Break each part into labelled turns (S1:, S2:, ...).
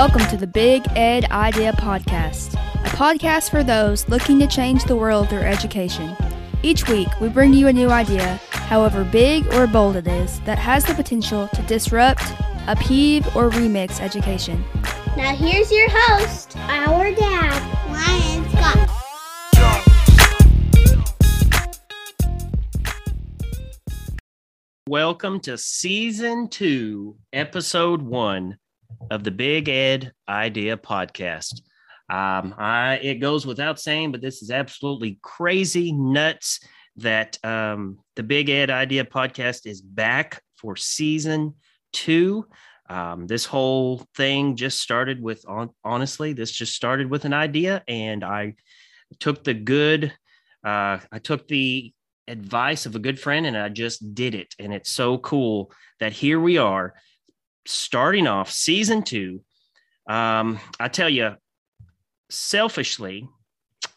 S1: Welcome to the Big Ed Idea Podcast, a podcast for those looking to change the world through education. Each week, we bring you a new idea, however big or bold it is, that has the potential to disrupt, upheave, or remix education.
S2: Now here's your host, our dad, Ryan Scott.
S3: Welcome to season two, episode one of the Big Ed Idea Podcast. Um, I, it goes without saying, but this is absolutely crazy nuts that um, the Big Ed Idea Podcast is back for season two. Um, this whole thing just started with, on, honestly, this just started with an idea, and I took the good, uh, I took the advice of a good friend, and I just did it. And it's so cool that here we are starting off season two. Um, I tell you, selfishly,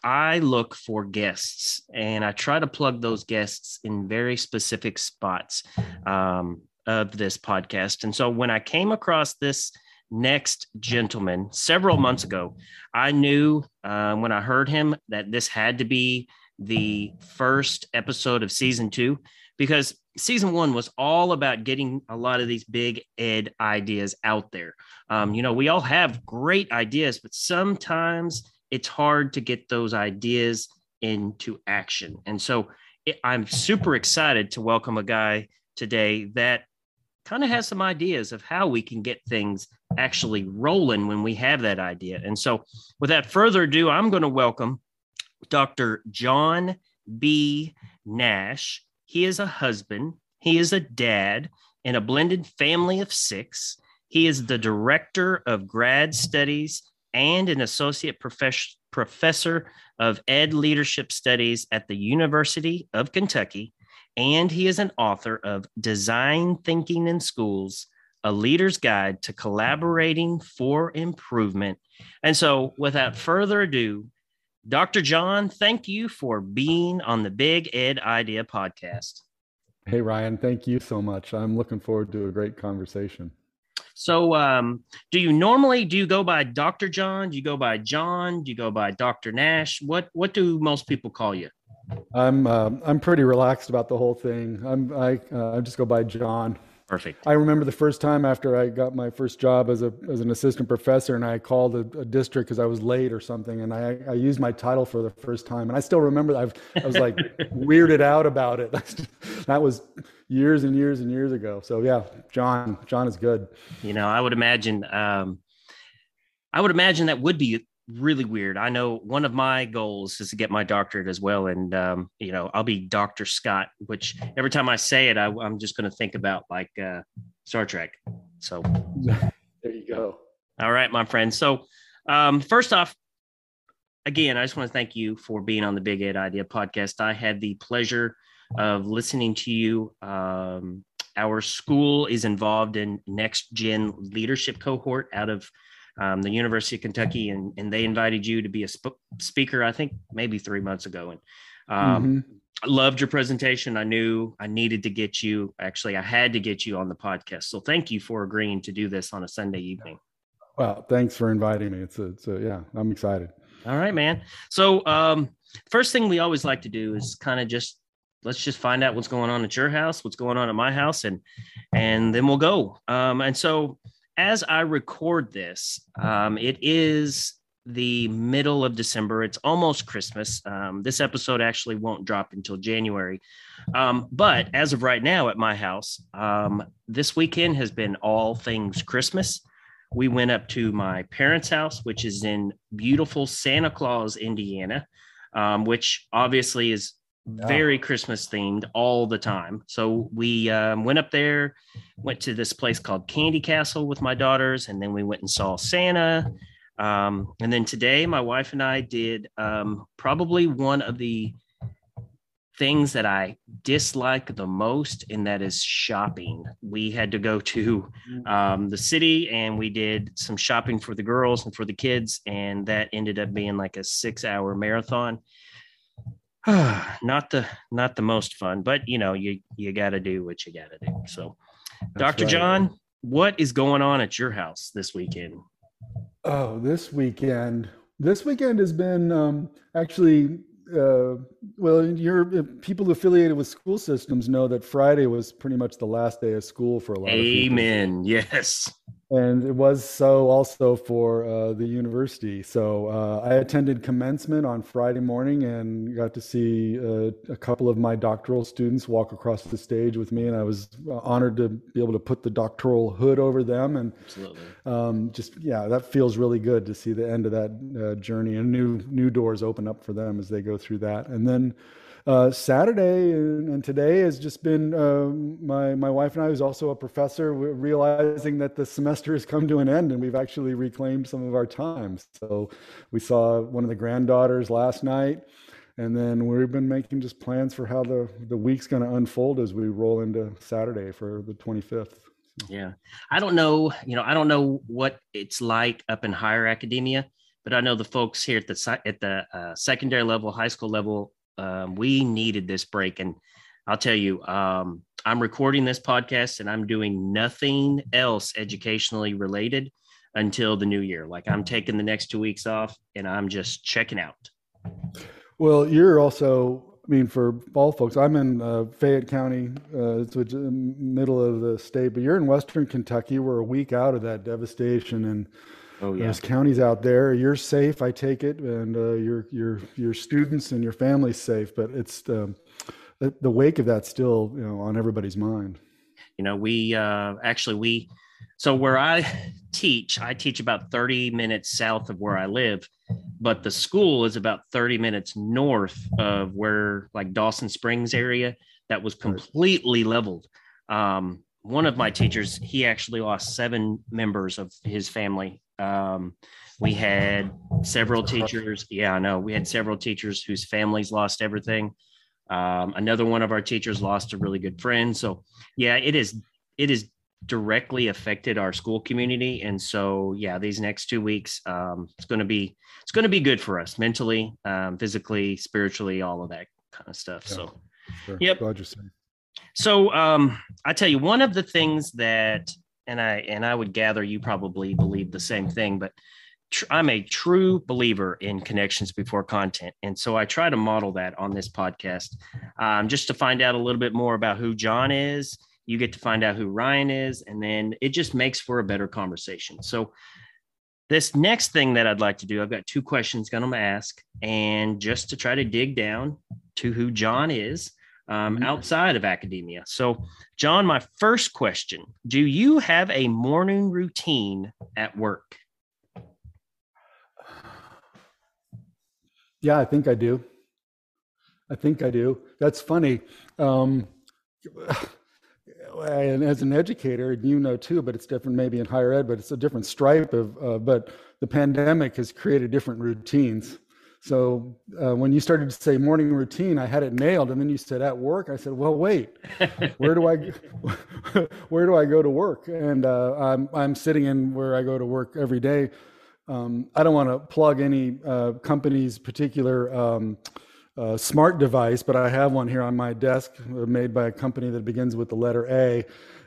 S3: I look for guests and I try to plug those guests in very specific spots um, of this podcast. And so when I came across this next gentleman several months ago, I knew uh, when I heard him that this had to be the first episode of season two because season one was all about getting a lot of these big ed ideas out there. Um, you know, we all have great ideas, but sometimes it's hard to get those ideas into action. And so it, I'm super excited to welcome a guy today that kind of has some ideas of how we can get things actually rolling when we have that idea. And so, without further ado, I'm going to welcome Dr. John B. Nash. He is a husband, he is a dad in a blended family of six. He is the director of grad studies and an associate profess- professor of ed leadership studies at the University of Kentucky. And he is an author of Design Thinking in Schools, a leader's guide to collaborating for improvement. And so, without further ado, Dr. John, thank you for being on the Big Ed Idea podcast.
S4: Hey, Ryan, thank you so much. I'm looking forward to a great conversation.
S3: So, um, do you normally do you go by Dr. John? Do you go by John? Do you go by Dr. Nash? What what do most people call you?
S4: I'm uh, I'm pretty relaxed about the whole thing. I'm I uh, I just go by John.
S3: Perfect.
S4: I remember the first time after I got my first job as a as an assistant professor, and I called a, a district because I was late or something, and I I used my title for the first time, and I still remember I've, I was like weirded out about it. that was years and years and years ago. So yeah, John John is good.
S3: You know, I would imagine um, I would imagine that would be really weird. I know one of my goals is to get my doctorate as well, and um, you know I'll be Doctor Scott. Which every time I say it, I, am just going to think about like uh, Star Trek. So
S4: there you go.
S3: All right, my friend. So um, first off, again, I just want to thank you for being on the Big Ed Idea podcast. I had the pleasure of listening to you. Um, our school is involved in next gen leadership cohort out of um, the University of Kentucky, and, and they invited you to be a sp- speaker, I think maybe three months ago. And um, mm-hmm. loved your presentation. I knew I needed to get you, actually, I had to get you on the podcast. So thank you for agreeing to do this on a Sunday evening.
S4: Well, thanks for inviting me. It's a, it's a yeah, I'm excited.
S3: All right, man. So, um, first thing we always like to do is kind of just let's just find out what's going on at your house, what's going on at my house, and and then we'll go. Um, and so as I record this, um, it is the middle of December. It's almost Christmas. Um, this episode actually won't drop until January. Um, but as of right now at my house, um, this weekend has been all things Christmas. We went up to my parents' house, which is in beautiful Santa Claus, Indiana, um, which obviously is very Christmas themed all the time. So we um, went up there, went to this place called Candy Castle with my daughters, and then we went and saw Santa. Um, and then today, my wife and I did um, probably one of the things that I dislike the most, and that is shopping. We had to go to um, the city and we did some shopping for the girls and for the kids, and that ended up being like a six-hour marathon. not the not the most fun, but you know you you got to do what you got to do. So,
S4: That's
S3: Dr.
S4: right.
S3: John, what is going on at your house this weekend?
S4: Oh, this weekend. This weekend has been um, actually uh, well. You're people affiliated with school systems know that Friday was pretty much the last day of school for a lot of people.
S3: Amen. Yes.
S4: And it was so also for uh, the university. So uh, I attended commencement on Friday morning and got to see uh, a couple of my doctoral students walk across the stage with me, and I was honored to be able to put the doctoral hood over them, and
S3: Absolutely.
S4: um, just yeah, that feels really good to see the end of that uh, journey and new new doors open up for them as they go through that, and then. Uh, Saturday and, and today has just been um, my my wife and I, who's also a professor, realizing that the semester has come to an end and we've actually reclaimed some of our time. So we saw one of the granddaughters last night, and then we've been making just plans for how the the week's going to unfold as we roll into Saturday for the 25th.
S3: Yeah. I don't know, you know, I don't know what it's like up in higher academia, but I know the folks here at the at the uh, secondary level, high school level, um, we needed this break. And I'll tell you, um, I'm recording this podcast and I'm doing nothing else educationally related until the new year. Like I'm taking the next two weeks off and I'm just checking out.
S4: Well, you're also, I mean, for all folks, I'm in uh, Fayette County, uh, it's which, um, middle of the state, but you're in Western Kentucky. We're a week out of that devastation, and
S3: Oh
S4: there's counties out there. You're safe, I take it, and uh, your your your students and your family's safe. But it's um, the the wake of that still, you know, on everybody's mind.
S3: you know we uh actually we so where i teach i teach about 30 minutes south of where i live but the school is about 30 minutes north of where like dawson springs area that was completely leveled um one of my teachers he actually lost seven members of his family um we had several teachers yeah i know we had several teachers whose families lost everything um, another one of our teachers lost a really good friend so yeah it is it is directly affected our school community and so yeah these next two weeks um, it's going to be it's going to be good for us mentally um, physically spiritually all of that kind of stuff
S4: Yeah.
S3: so
S4: Sure.
S3: Yep. So um, I tell you, one of the things that, and I and I would gather you probably believe the same thing, but tr- I'm a true believer in connections before content, and so I try to model that on this podcast, um, just to find out a little bit more about who John is. You get to find out who Ryan is, and then it just makes for a better conversation. So. This next thing that I'd like to do, I've got two questions going to ask, and just to try to dig down to who John is, um,
S4: Mhm.
S3: outside of academia. So, John, my first question Do you have a morning routine at work?
S4: Yeah, I think I do. I think I do. That's funny. Um, and as an educator, you know too, but it's different maybe in higher ed, but it's a different stripe of, uh, but the pandemic has created different routines. So uh, when you started to say morning routine, I had it nailed. And then you said at work, I said, well, wait, where do I, where do I go to work? And uh, I'm, I'm sitting in where I go to work every day. Um, I don't want to plug any uh, company's particular um, uh, smart device, but I have one here on my desk uh, made by a company that begins with the letter A.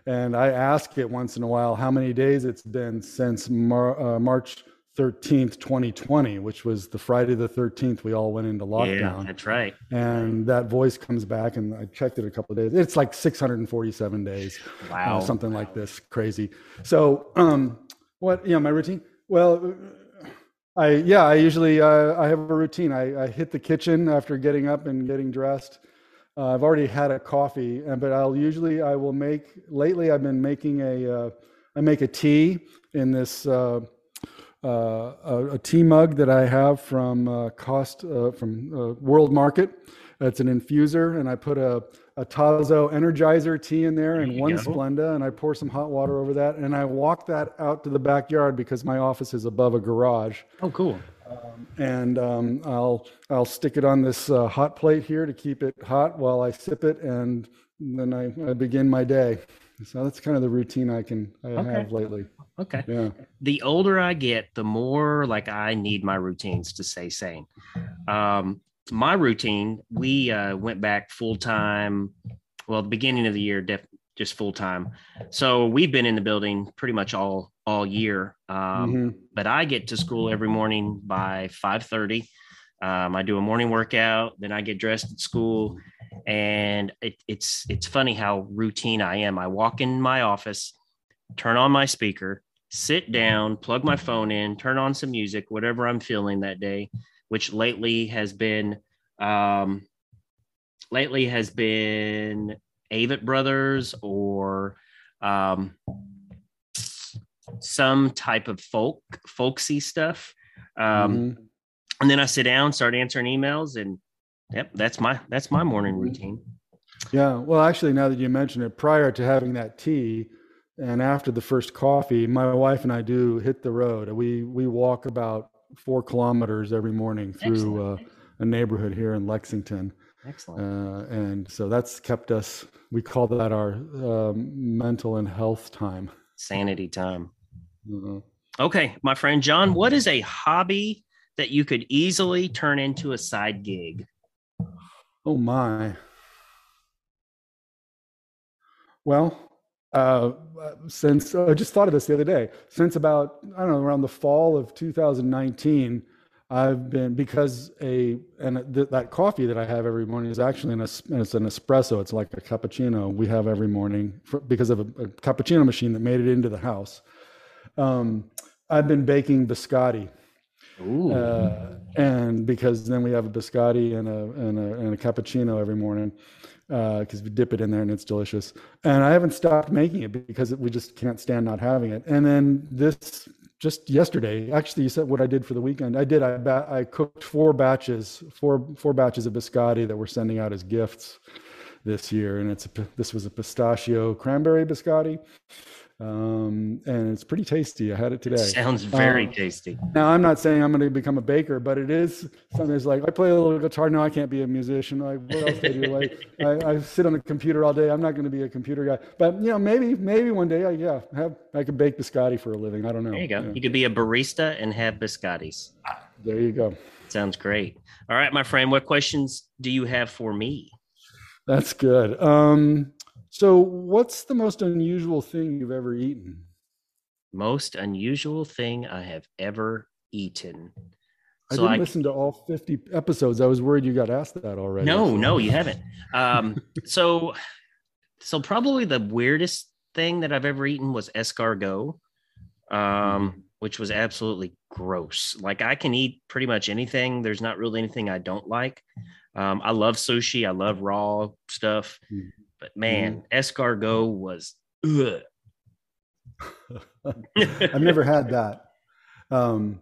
S4: And I ask it once in a while how many days it's been since Mar- uh, March 13th, 2020, which was the Friday the 13th we all went into
S3: Yeah,
S4: lockdown.
S3: that's right.
S4: And that voice comes back, and I checked it a couple of days. It's like 647 days
S3: Wow.
S4: uh, something like this crazy so um what you know my routine well i yeah i usually uh, i have a routine I, I hit the kitchen after getting up and getting dressed uh, i've already had a coffee and but i'll usually i will make lately i've been making a uh, i make a tea in this uh, uh, a, a, tea mug that I have from uh, Cost uh, from uh, World Market. It's an infuser, and I put a, a Tazo Energizer tea in there, there and one go. Splenda, and I pour some hot water over that, and I walk that out to the backyard because my office is above a garage.
S3: Oh, cool!
S4: Um, and um, I'll I'll stick it on this uh, hot plate here to keep it hot while I sip it, and then I, I begin my day. So that's kind of the routine I can I okay. have lately.
S3: Okay.
S4: Yeah.
S3: The older I get, the more like I need my routines to stay sane. Um, my routine, we uh, went back full time. Well, the beginning of the year, def- just full time. So we've been in the building pretty much all all year. Um, mm-hmm. But I get to school every morning by five thirty. Um, I do a morning workout, then I get dressed at school, and it, it's it's funny how routine I am. I walk in my office, turn on my speaker, sit down, plug my phone in, turn on some music, whatever I'm feeling that day, which lately has been um, lately has been Avett Brothers or um, some type of folk folksy stuff. Um, mm-hmm and then I sit down, start answering emails, and yep, that's my that's my morning routine.
S4: Yeah, well, actually, now that you mention it, prior to having that tea, and after the first coffee, my wife and I do hit the road. We we walk about four kilometers every morning through uh, a neighborhood here in Lexington.
S3: Excellent.
S4: Uh, and so that's kept us. We call that our um, mental and health time.
S3: Sanity time. Mm-hmm. Okay, my friend John, what is a hobby that you could easily turn into a side gig?
S4: Oh my. Well, uh, since uh, I just thought of this the other day, since about I don't know around the fall of 2019, I've been because a and th- that coffee that I have every morning is actually an it's an espresso. It's like a cappuccino we have every morning for, because of a, a, cappuccino machine that made it into the house. Um, I've been baking biscotti uh, and because then we have a biscotti and a and a, and a cappuccino every morning because uh, we dip it in there and it's delicious. And I haven't stopped making it because we just can't stand not having it. And then this just yesterday, actually, you said what I did for the weekend. I did. I ba- I cooked four batches, four four batches of biscotti that we're sending out as gifts this year, and it's a, this was a pistachio cranberry biscotti um, and it's pretty tasty. I had it today. It
S3: sounds very um, tasty.
S4: Now, I'm not saying I'm going to become a baker, but it is something that's like I play a little guitar. No, I can't be a musician. Like what else do I do? Like I, I, sit on the computer all day. I'm not going to be a computer guy. But you know, maybe maybe one day, I, yeah, have I could bake biscotti for a living. I don't know.
S3: There you go.
S4: Yeah.
S3: You could be a barista and have biscottis.
S4: There you go.
S3: Sounds great. All right, my friend. What questions do you have for me?
S4: That's good. Um, so, what's the most unusual thing you've ever eaten?
S3: Most unusual thing I have ever eaten.
S4: I so didn't I, listen to all 50 episodes. I was worried you got asked that already.
S3: No, no, you haven't. Um, so, so probably the weirdest thing that I've ever eaten was escargot, um, mm-hmm. which was absolutely gross. Like I can eat pretty much anything. There's not really anything I don't like. Um, I love sushi. I love raw stuff. But man, mm. escargot was
S4: I've never had that. Um,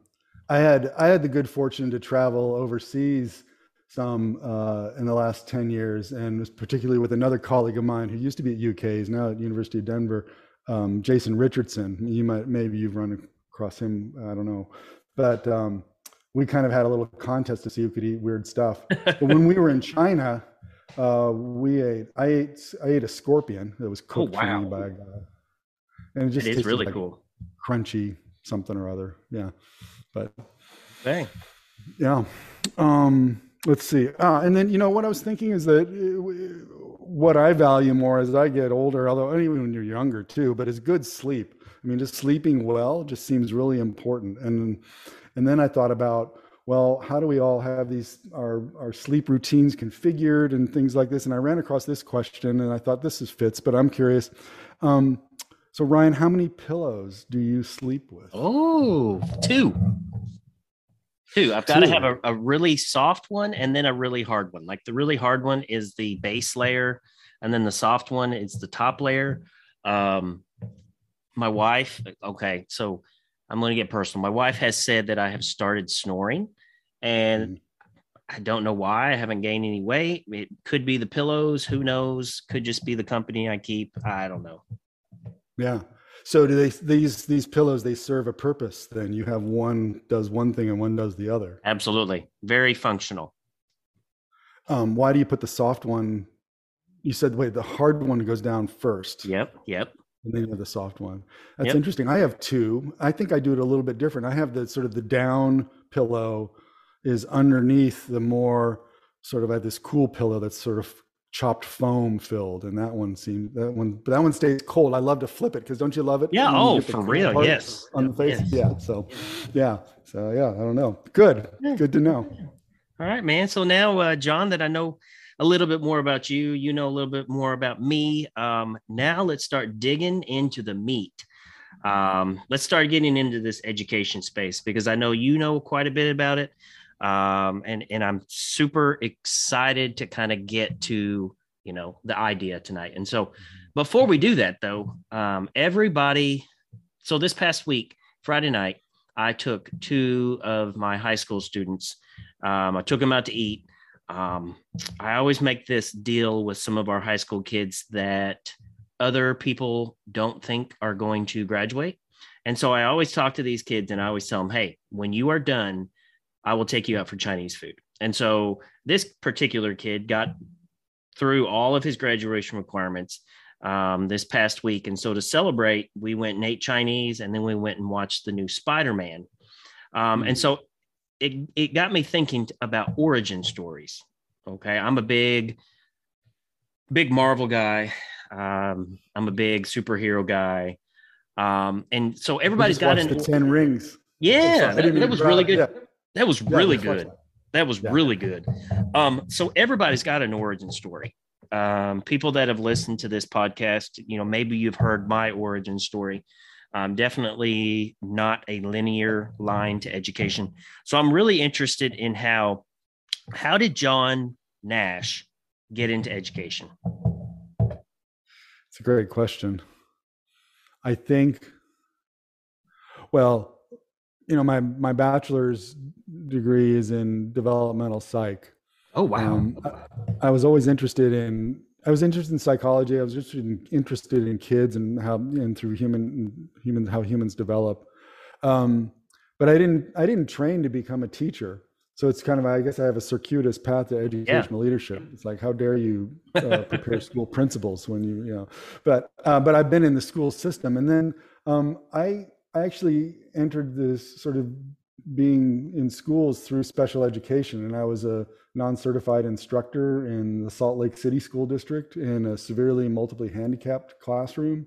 S4: I had I had the good fortune to travel overseas some uh, in the last 10 years and was particularly with another colleague of mine who used to be at UK, he's now at University of Denver, um, Jason Richardson. You might maybe you've run across him, I don't know. But um, we kind of had a little contest to see who could eat weird stuff. but when we were in China, uh, we ate. I ate. I ate a scorpion that was oh, cooked oh, wow. for me by a guy,
S3: and it just it is really
S4: like
S3: cool,
S4: crunchy something or other. Yeah, but
S3: dang,
S4: yeah. Um, let's see. Uh, and then you know what I was thinking is that uh, what I value more as I get older, although even when you're younger too, but is good sleep. I mean, just sleeping well just seems really important. And and then I thought about well, how do we all have these our our sleep routines configured and things like this? And I ran across this question, and I thought this is fits, but I'm curious. Um, so Ryan, how many pillows do you sleep with?
S3: Oh, two. Two. I've got to have a, a really soft one and then a really hard one. Like the really hard one is the base layer, and then the soft one is the top layer. Um, my wife, okay, so I'm going to get personal. My wife has said that I have started snoring, and
S4: Mhm.
S3: I don't know why. I haven't gained any weight. It could be the pillows. Who knows? Could just be the company I keep. I don't know.
S4: Yeah. So do they these these pillows they serve a purpose then you have one does one thing and one does the other.
S3: Absolutely, very functional.
S4: Um, why do you put the soft one? You said wait, the hard one goes down first.
S3: Yep, yep.
S4: And then you have the soft one. That's
S3: Yep.
S4: interesting. I have two. I think I do it a little bit different. I have the sort of the down pillow is underneath the more sort of I have this cool pillow that's sort of chopped foam filled, and that one seems that one, but that one stays cold. I love to flip it because don't you love it?
S3: Yeah. Oh, for real? Yes.
S4: On the face.
S3: Yes.
S4: Yeah. So, yeah. So yeah, I don't know. Good.
S3: Yeah.
S4: Good to know.
S3: All right, man. So now, uh, John, that I know a little bit more about you, you know a little bit more about me. Um, now let's start digging into the meat. Um, let's start getting into this education space because I know you know quite a bit about it. Um, and, and I'm super excited to kind of get to, you know, the idea tonight. And so before we do that though, um, everybody, so this past week, Friday night, I took two of my high school students um, I took them out to eat. Um, I always make this deal with some of our high school kids that other people don't think are going to graduate. And so I always talk to these kids and I always tell them, hey, when you are done, I will take you out for Chinese food. And so this particular kid got through all of his graduation requirements um, this past week. And so to celebrate, we went and ate Chinese and then we went and watched the new Spider Man. Um, and so it, it got me thinking about origin stories. Okay. I'm a big, big Marvel guy. Um, I'm a big superhero guy. Um, and so everybody's got an,
S4: the Ten Rings.
S3: yeah, that, that was really good.
S4: yeah.
S3: That was
S4: Yeah,
S3: really
S4: just
S3: good.
S4: that.
S3: That was
S4: Yeah.
S3: really good. Um, so everybody's got an origin story. Um, people that have listened to this podcast, you know, maybe you've heard my origin story. Um, definitely not a linear line to education. So I'm really interested in how how did John Nash get into education?
S4: It's a great question. I think, well, you know, my my bachelor's degree is in developmental psych.
S3: Oh
S4: Um, I, I was always interested in I was interested in psychology. I was interested in, interested in kids and how and through human human how humans develop. Um, but I didn't I didn't train to become a teacher. So it's kind of I guess I have a circuitous path to educational leadership. It's like how dare you uh, prepare school principals when you you know. But uh, but I've been in the school system, and then um, I I actually entered this sort of being in schools through special education, and I was a non-certified instructor in the Salt Lake City School District in a severely multiply handicapped classroom,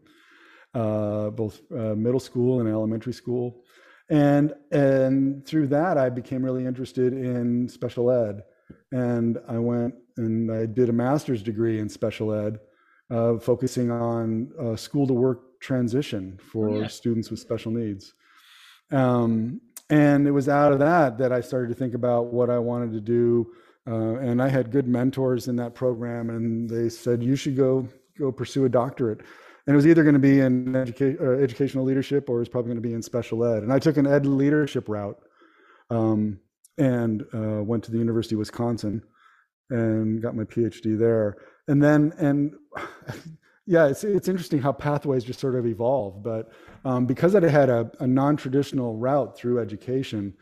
S4: uh, both uh, middle school and elementary school. And and through that, I became really interested in special ed, and I went and I did a master's degree in special ed, uh, focusing on uh, school to work transition for
S3: yeah.
S4: students with special needs. Um, and it was out of that that I started to think about what I wanted to do. Uh, and I had good mentors in that program, and they said you should go go pursue a doctorate. And it was either going to be in educa- uh, educational leadership or it was probably going to be in special ed. And I took an ed leadership route, um, and uh, went to the University of Wisconsin, and got my PhD there. And then and yeah, it's it's interesting how pathways just sort of evolve. But um, because I had a, a non-traditional route through education,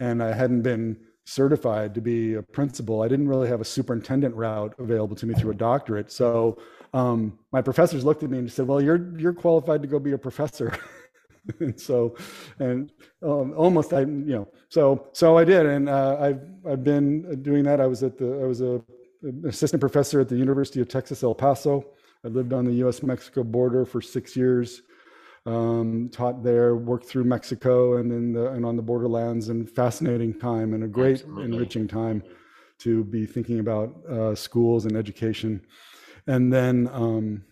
S4: and I hadn't been certified to be a principal, I didn't really have a superintendent route available to me through a doctorate. So um, my professors looked at me and said, "Well, you're you're qualified to go be a professor." and so, and um, almost I you know so so I did, and uh, I've I've been doing that. I was at the I was a an assistant professor at the University of Texas El Paso. I lived on the U.S. Mexico border for six years. Um, taught there, worked through Mexico and in the and on the borderlands, and fascinating time and a great
S3: Absolutely.
S4: enriching time to be thinking about uh, schools and education. And then um,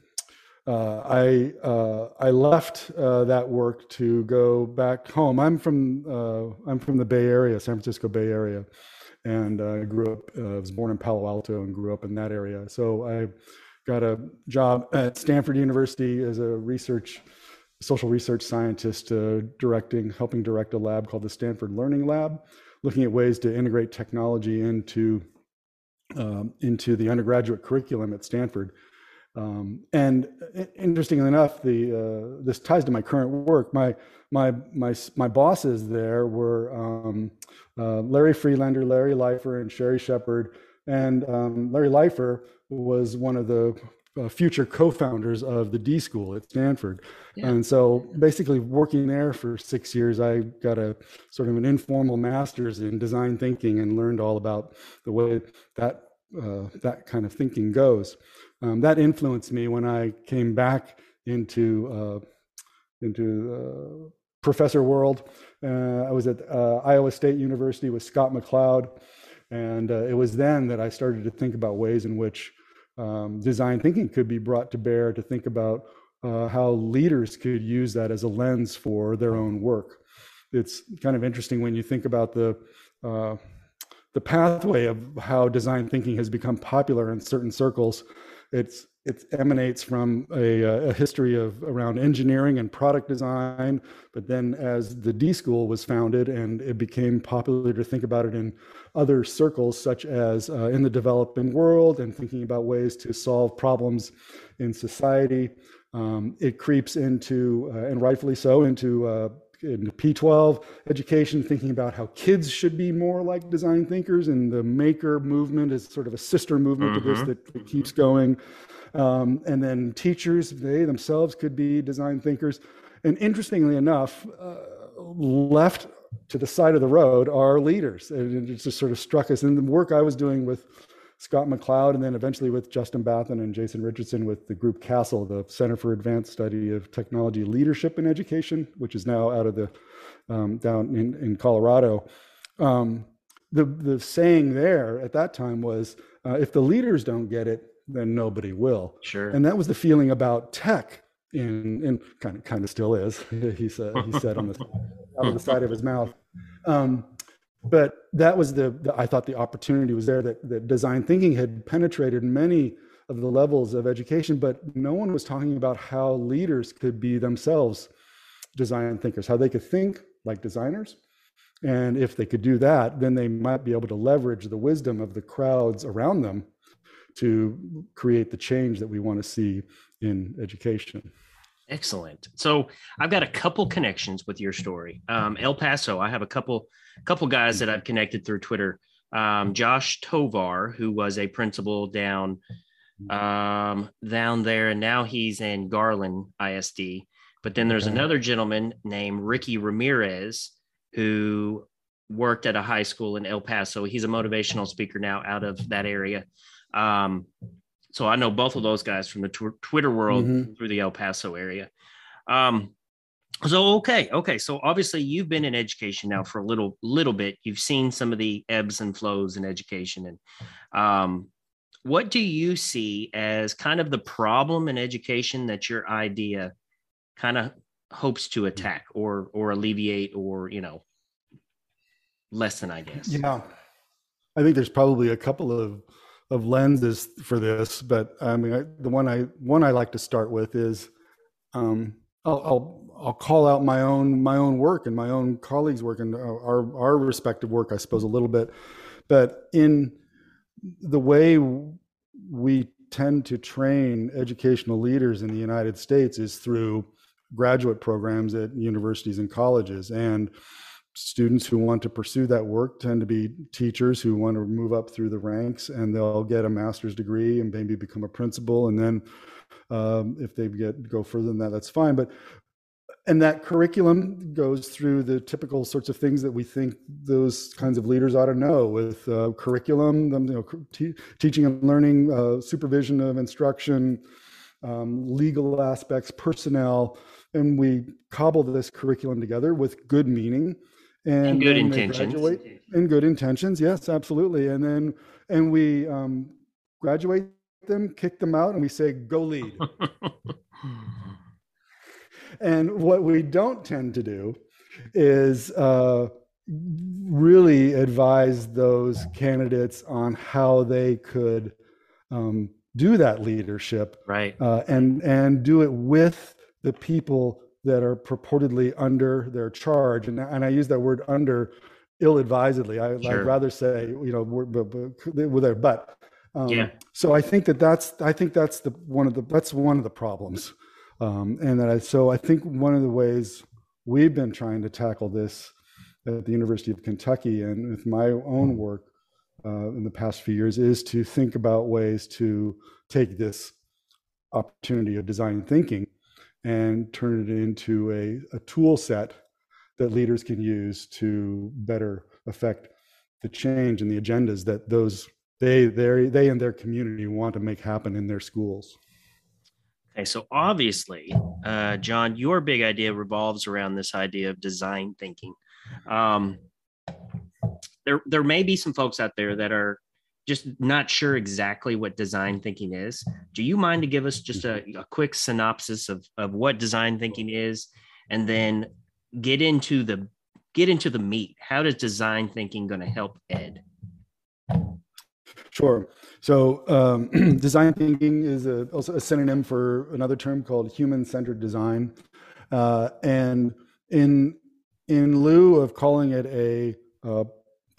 S4: uh, I uh, I left uh, that work to go back home. I'm from uh, I'm from the Bay Area, San Francisco Bay Area, and I grew up. Uh, I was born in Palo Alto and grew up in that area. So I got a job at Stanford University as a research social research scientist to directing, helping direct a lab called the Stanford Learning Lab, looking at ways to integrate technology into um, into the undergraduate curriculum at Stanford. Um, and interestingly enough, the uh, this ties to my current work. My my my my bosses there were um, uh, Larry Friedlander, Larry Leifer, and Sheri Sheppard. And um, Larry Leifer was one of the uh, future co-founders of the D School at Stanford. Yeah. And so, basically, working there for six years, I got a sort of an informal master's in design thinking and learned all about the way that uh, that kind of thinking goes. Um, that influenced me when I came back into uh, into uh, professor world. Uh, I was at uh, Iowa State University with Scott McLeod, and uh, it was then that I started to think about ways in which um, design thinking could be brought to bear to think about uh, how leaders could use that as a lens for their own work. It's kind of interesting when you think about the uh, the pathway of how design thinking has become popular in certain circles. It's it emanates from a, uh, a, history of around engineering and product design. But then, as the D School was founded, and it became popular to think about it in other circles, such as uh, in the developing world, and thinking about ways to solve problems in society, um, it creeps into, uh, and rightfully so, into uh, in P12 education, thinking about how kids should be more like design thinkers, and the maker movement is sort of a sister movement mm-hmm. to this mm-hmm. that, that keeps going. Um, and then teachers, they themselves could be design thinkers. And interestingly enough, uh, left to the side of the road are leaders. And it just sort of struck us. in the work I was doing with Scott McLeod, and then eventually with Justin Bathon and Jason Richardson with the group CASTLE, the Center for Advanced Study of Technology Leadership in Education, which is now out of the um, down in, in Colorado. Um, the, the saying there at that time was uh, if the leaders don't get it, then nobody will.
S3: Sure.
S4: And that was the feeling about tech in, and kind of, kind of still is, he said, he said on the, out of the side of his mouth. Um, but that was the, the, i thought the opportunity was there that, that design thinking had penetrated many of the levels of education but no one was talking about how leaders could be themselves design thinkers how they could think like designers and if they could do that then they might be able to leverage the wisdom of the crowds around them to create the change that we want to see in education
S3: Excellent. So I've got a couple connections with your story. Um, El Paso, I have a couple couple guys that I've connected through Twitter. Um, Josh Tovar, who was a principal down um, down there, and now he's in Garland ISD. But then there's another gentleman named Ricky Ramirez who worked at a high school in El Paso. He's a motivational speaker now out of that area. Um, so I know both of those guys from the tw- Twitter world mm-hmm. through the El Paso area. Um, so okay, okay. So obviously you've been in education now for a little little bit. You've seen some of the ebbs and flows in education, and um, what do you see as kind of the problem in education that your idea kind of hopes to attack or or alleviate or you know lessen? I guess.
S4: Yeah, I think there's probably a couple of of lenses for this, but I mean, I, the one I one I like to start with is um, I'll, I'll, I'll call out my own my own work and my own colleagues' work and our our respective work, I suppose, a little bit, but in the way we tend to train educational leaders in the United States is through graduate programs at universities and colleges. And students who want to pursue that work tend to be teachers who want to move up through the ranks and they'll get a master's degree and maybe become a principal and then um, if they get go further than that that's fine but and that curriculum goes through the typical sorts of things that we think those kinds of leaders ought to know with uh, curriculum you know, te- teaching and learning uh, supervision of instruction um, legal aspects personnel and we cobble this curriculum together with good meaning
S3: and, and good intentions.
S4: and good intentions yes absolutely. And then and we um, graduate them kick them out and we say go lead. And what we don't tend to do is uh, really advise those candidates on how they could um, do that leadership
S3: right.
S4: uh, and and do it with the people that are purportedly under their charge, and and I use that word under ill-advisedly. I, would rather say you know with their but. Um, yeah. So I think that that's I think that's the one of the that's one of the problems, um, and that I so I think one of the ways we've been trying to tackle this at the University of Kentucky and with my own work uh, in the past few years is to think about ways to take this opportunity of design thinking and turn it into a, a tool set that leaders can use to better affect the change and the agendas that those they they they and their community want to make happen in their schools.
S3: Okay, so obviously, uh, John, your big idea revolves around this idea of design thinking. Um, there, there may be some folks out there that are just not sure exactly what design thinking is. Do you mind to give us just a, a quick synopsis of, of what design thinking is, and then get into the get into the meat? How does design thinking going to help Ed?
S4: Sure. So, um, design thinking is a, also a synonym for another term called human-centered design, uh, and in in lieu of calling it a, a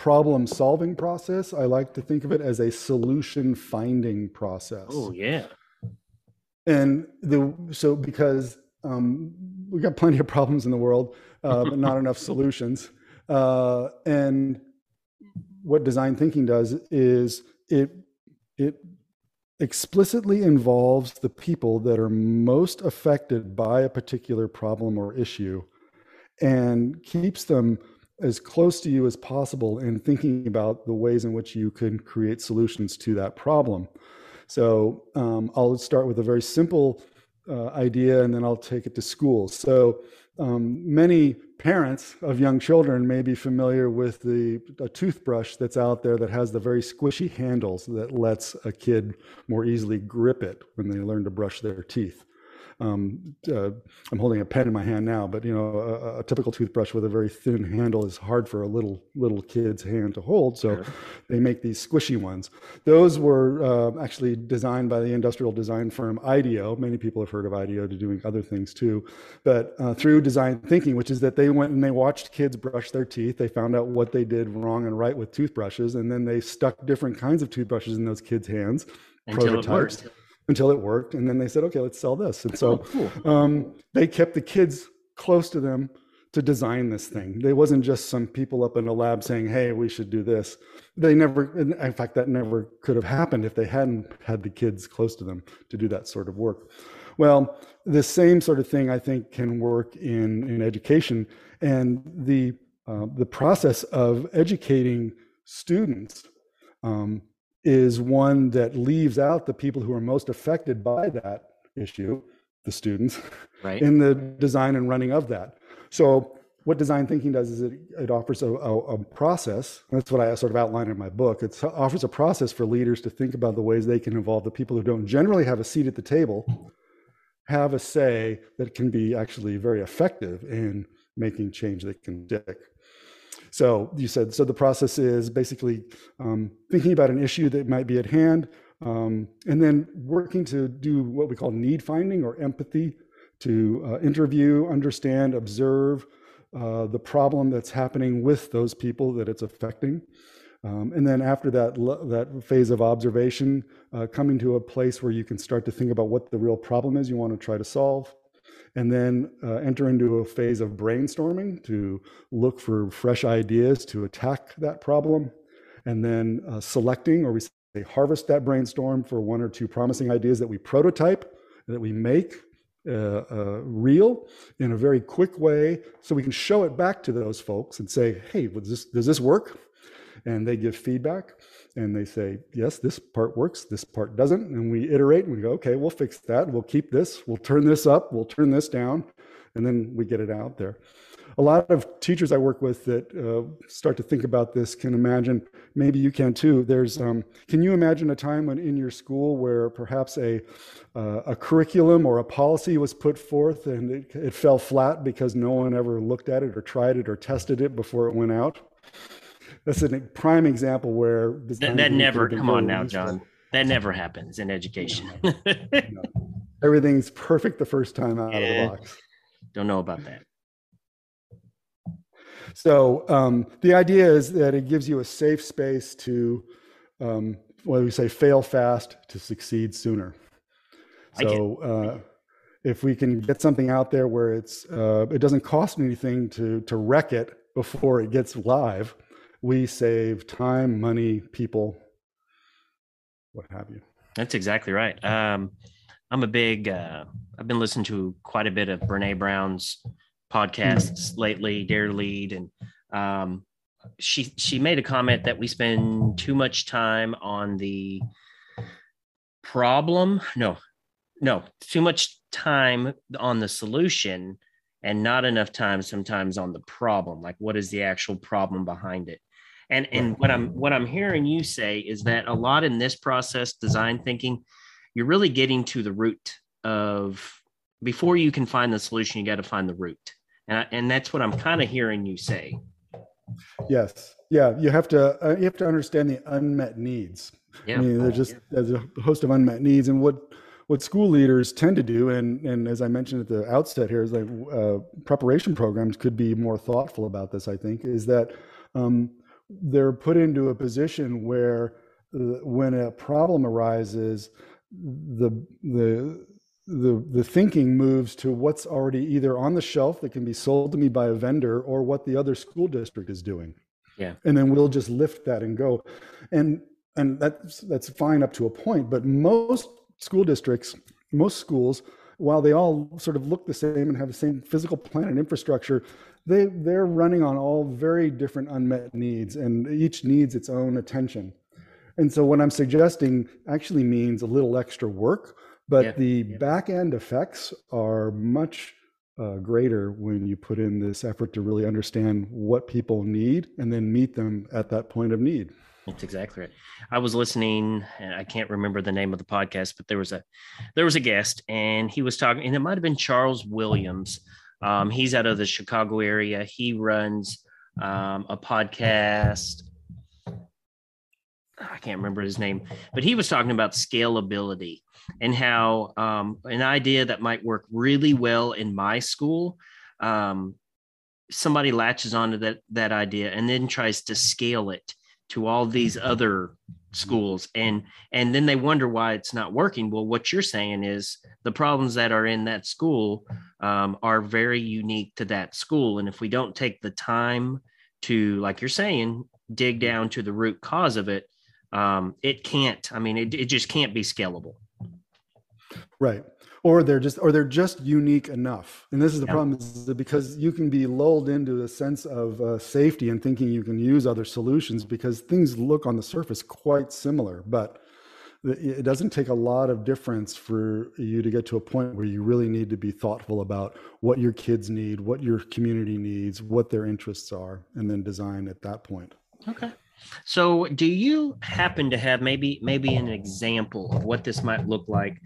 S4: problem solving process, I like to think of it as a solution finding process.
S3: Oh, yeah.
S4: And the so because um, we got plenty of problems in the world, uh, but not enough solutions. Uh, and what design thinking does is it it explicitly involves the people that are most affected by a particular problem or issue and keeps them as close to you as possible in thinking about the ways in which you can create solutions to that problem. So um, I'll start with a very simple uh, idea and then I'll take it to school. So um, many parents of young children may be familiar with the a toothbrush that's out there that has the very squishy handles that lets a kid more easily grip it when they learn to brush their teeth um, uh, I'm holding a pen in my hand now, but you know, a, a, typical toothbrush with a very thin handle is hard for a little little kid's hand to hold. So sure. they make these squishy ones. Those were uh, actually designed by the industrial design firm IDEO. Many people have heard of IDEO to doing other things too, but uh, through design thinking, which is that they went and they watched kids brush their teeth. They found out what they did wrong and right with toothbrushes, and then they stuck different kinds of toothbrushes in those kids' hands.
S3: Until prototypes. It worked
S4: until it worked. And then they said, okay, let's sell this. And so oh, cool. um, they kept the kids close to them to design this thing. They wasn't just some people up in a lab saying, hey, we should do this. They never, in fact, that never could have happened if they hadn't had the kids close to them to do that sort of work. Well, the same sort of thing I think can work in, in education. And the, uh, the process of educating students um, is one that leaves out the people who are most affected by that issue, the students, right. in the design and running of that. So what design thinking does is it, it offers a, a, a, process. That's what I sort of outline in my book. It offers a process for leaders to think about the ways they can involve the people who don't generally have a seat at the table, have a say that can be actually very effective in making change that can stick. So you said, so the process is basically um, thinking about an issue that might be at hand, um, and then working to do what we call need finding or empathy to uh, interview, understand, observe uh, the problem that's happening with those people that it's affecting. Um, and then after that, that phase of observation, uh, coming to a place where you can start to think about what the real problem is you want to try to solve and then uh, enter into a phase of brainstorming to look for fresh ideas to attack that problem, and then uh, selecting or we say harvest that brainstorm for one or two promising ideas that we prototype, that we make uh, uh, real in a very quick way so we can show it back to those folks and say, hey, this, does this work? And they give feedback and they say, yes, this part works, this part doesn't. And we iterate and we go, okay, we'll fix that. We'll keep this, we'll turn this up, we'll turn this down. And then we get it out there. A lot of teachers I work with that uh, start to think about this can imagine, maybe you can too. There's, um, can you imagine a time when in your school where perhaps a, uh, a curriculum or a policy was put forth and it, it fell flat because no one ever looked at it or tried it or tested it before it went out? That's a prime example where
S3: that, that never come on now john that never happens in education
S4: no. everything's perfect the first time out yeah. of the box
S3: Don't know about that.
S4: So um, the idea is that it gives you a safe space to, um, what do we say, fail fast to succeed sooner. So uh, if we can get something out there where it's uh, it doesn't cost anything to to wreck it before it gets live, we save time, money, people, what have you.
S3: That's exactly right. Um, I'm a big. Uh, I've been listening to quite a bit of Brene Brown's podcasts lately, Dare Lead, and um, she she made a comment that we spend too much time on the problem. No, no, too much time on the solution and not enough time sometimes on the problem. Like, what is the actual problem behind it? And and what I'm what I'm hearing you say is that a lot in this process, design thinking, you're really getting to the root of before you can find the solution, you got to find the root. And I, and that's what I'm kind of hearing you say.
S4: Yes. Yeah. You have to uh, you have to understand the unmet needs.
S3: Yeah.
S4: I mean, there's just there's a host of unmet needs, and what what school leaders tend to do, and and as I mentioned at the outset here, is like uh, preparation programs could be more thoughtful about this. I think is that um, they're put into a position where uh, when a problem arises, the the the the thinking moves to what's already either on the shelf that can be sold to me by a vendor or what the other school district is doing.
S3: Yeah.
S4: And then we'll just lift that and go. And and that's that's fine up to a point but most school districts most schools while they all sort of look the same and have the same physical plan and infrastructure they they're running on all very different unmet needs and each needs its own attention and so what i'm suggesting actually means a little extra work but
S3: Yeah,
S4: the
S3: yeah.
S4: back end effects are much uh, greater when you put in this effort to really understand what people need and then meet them at that point of need.
S3: That's exactly right. I was listening, and I can't remember the name of the podcast, but there was a there was a guest, and he was talking, and it might have been Charles Williams. Um, he's out of the Chicago area. He runs um, a podcast. I can't remember his name, but he was talking about scalability and how um, an idea that might work really well in my school, um, somebody latches onto that that idea and then tries to scale it to all these other schools and and then they wonder why it's not working. Well what you're saying is the problems that are in that school um, are very unique to that school and if we don't take the time to like you're saying dig down to the root cause of it um, it can't i mean it, it just can't be scalable.
S4: Right. Or they're just or they're just unique enough. And this is the
S3: Yeah.
S4: problem is that because you can be lulled into a sense of uh, safety and thinking you can use other solutions because things look on the surface quite similar, but it doesn't take a lot of difference for you to get to a point where you really need to be thoughtful about what your kids need, what your community needs, what their interests are, and then design at that point.
S3: Okay. So, do you happen to have maybe maybe an example of what this might look like?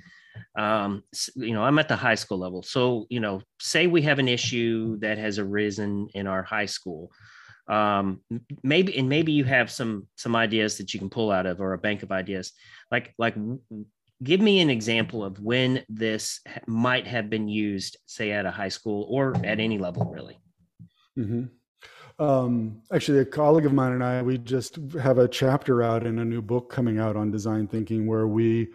S3: Um, you know, I'm at the high school level. So, you know, say we have an issue that has arisen in our high school. Um, maybe and maybe you have some some ideas that you can pull out of or a bank of ideas. Like like give me an example of when this might have been used, say at a high school or at any level, really.
S4: Mm-hmm. Um, actually, a colleague of mine and I, we just have a chapter out in a new book coming out on design thinking where we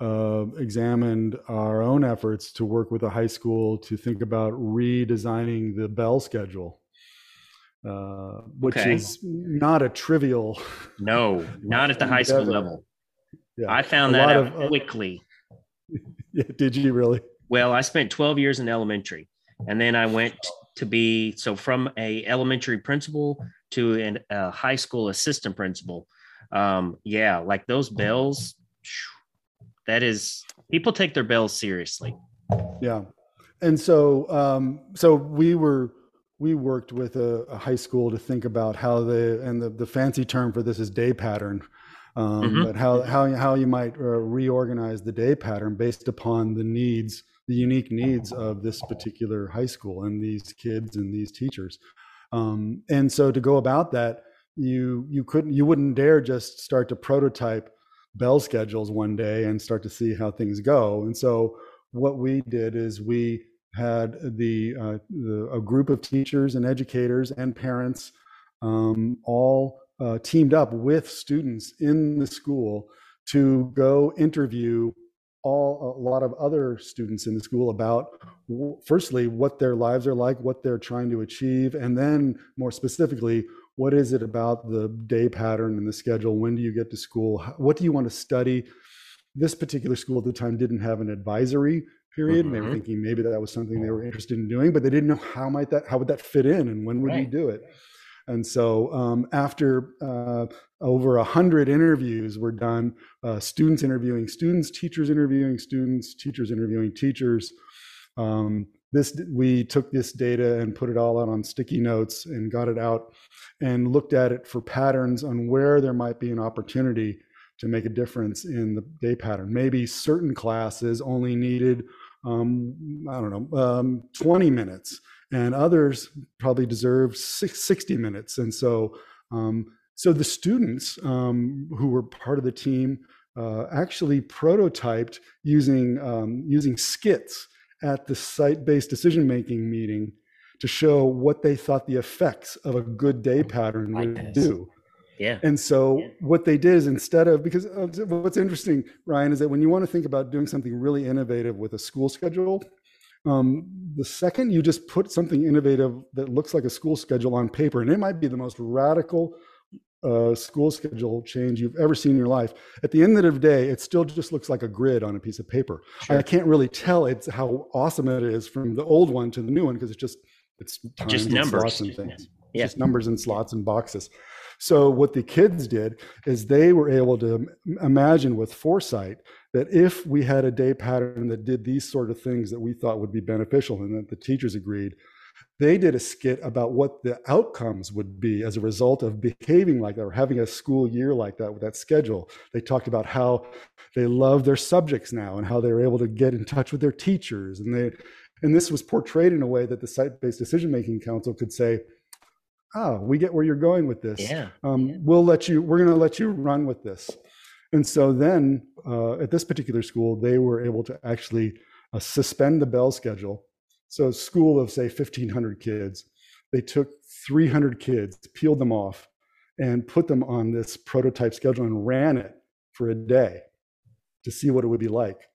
S4: uh, examined our own efforts to work with a high school to think about redesigning the bell schedule, uh, which
S3: Okay.
S4: is not a trivial.
S3: No, not at the high school level.
S4: Yeah.
S3: I found
S4: A
S3: that out
S4: of, uh,
S3: quickly.
S4: yeah, did you really?
S3: Well, I spent 12 years in elementary, and then I went to be so from a elementary principal to an, a high school assistant principal. Um, yeah, like those bells. That is, people take their bills seriously.
S4: Yeah. And so, um, so we were, we worked with a, a high school to think about how the, and the, the fancy term for this is day pattern. Um,
S3: Mhm.
S4: but how, how, how you might uh, reorganize the day pattern based upon the needs, the unique needs of this particular high school and these kids and these teachers. Um, and so to go about that, you, you couldn't, you wouldn't dare just start to prototype bell schedules one day and start to see how things go. And so what we did is we had the, uh, the a group of teachers and educators and parents um, all uh, teamed up with students in the school to go interview all a lot of other students in the school about firstly what their lives are like what they're trying to achieve and then more specifically what is it about the day pattern and the schedule when do you get to school what do you want to study this particular school at the time didn't have an advisory period mm-hmm. they were mm-hmm. thinking maybe that was something they were interested in doing but they didn't know how might that how would that fit in and when would right. you do it and so um, after uh, over a hundred interviews were done, uh, students interviewing students, teachers interviewing students, teachers interviewing teachers. Um, this we took this data and put it all out on sticky notes and got it out and looked at it for patterns on where there might be an opportunity to make a difference in the day pattern. Maybe certain classes only needed, um, I don't know, um, 20 minutes and others probably deserve 60 minutes. And so, um, so the students um, who were part of the team uh, actually prototyped using um, using skits at the site-based decision-making meeting to show what they thought the effects of a good day pattern would do.
S3: Yeah.
S4: And so yeah. what they did is instead of because uh, what's interesting, Ryan, is that when you want to think about doing something really innovative with a school schedule, um, the second you just put something innovative that looks like a school schedule on paper, and it might be the most radical uh, school schedule change you've ever seen in your life. At the end of the day, it still just looks like a grid on a piece of paper. Sure. I can't really tell it's how awesome it is from the old one to the new one because it's just it's
S3: just numbers
S4: and things. Yeah. Just numbers and slots and boxes. So what the kids did is they were able to imagine with foresight that if we had a day pattern that did these sort of things that we thought would be beneficial and that the teachers agreed, they did a skit about what the outcomes would be as a result of behaving like that or having a school year like that with that schedule. They talked about how they love their subjects now and how they were able to get in touch with their teachers. And they and this was portrayed in a way that the site-based decision-making council could say, oh, we get where you're going with this.
S3: Yeah.
S4: Um, we'll let you, we're going to let you run with this. And so then uh, at this particular school, they were able to actually uh, suspend the bell schedule. So a school of say 1500 kids, they took 300 kids, peeled them off and put them on this prototype schedule and ran it for a day to see what it would be like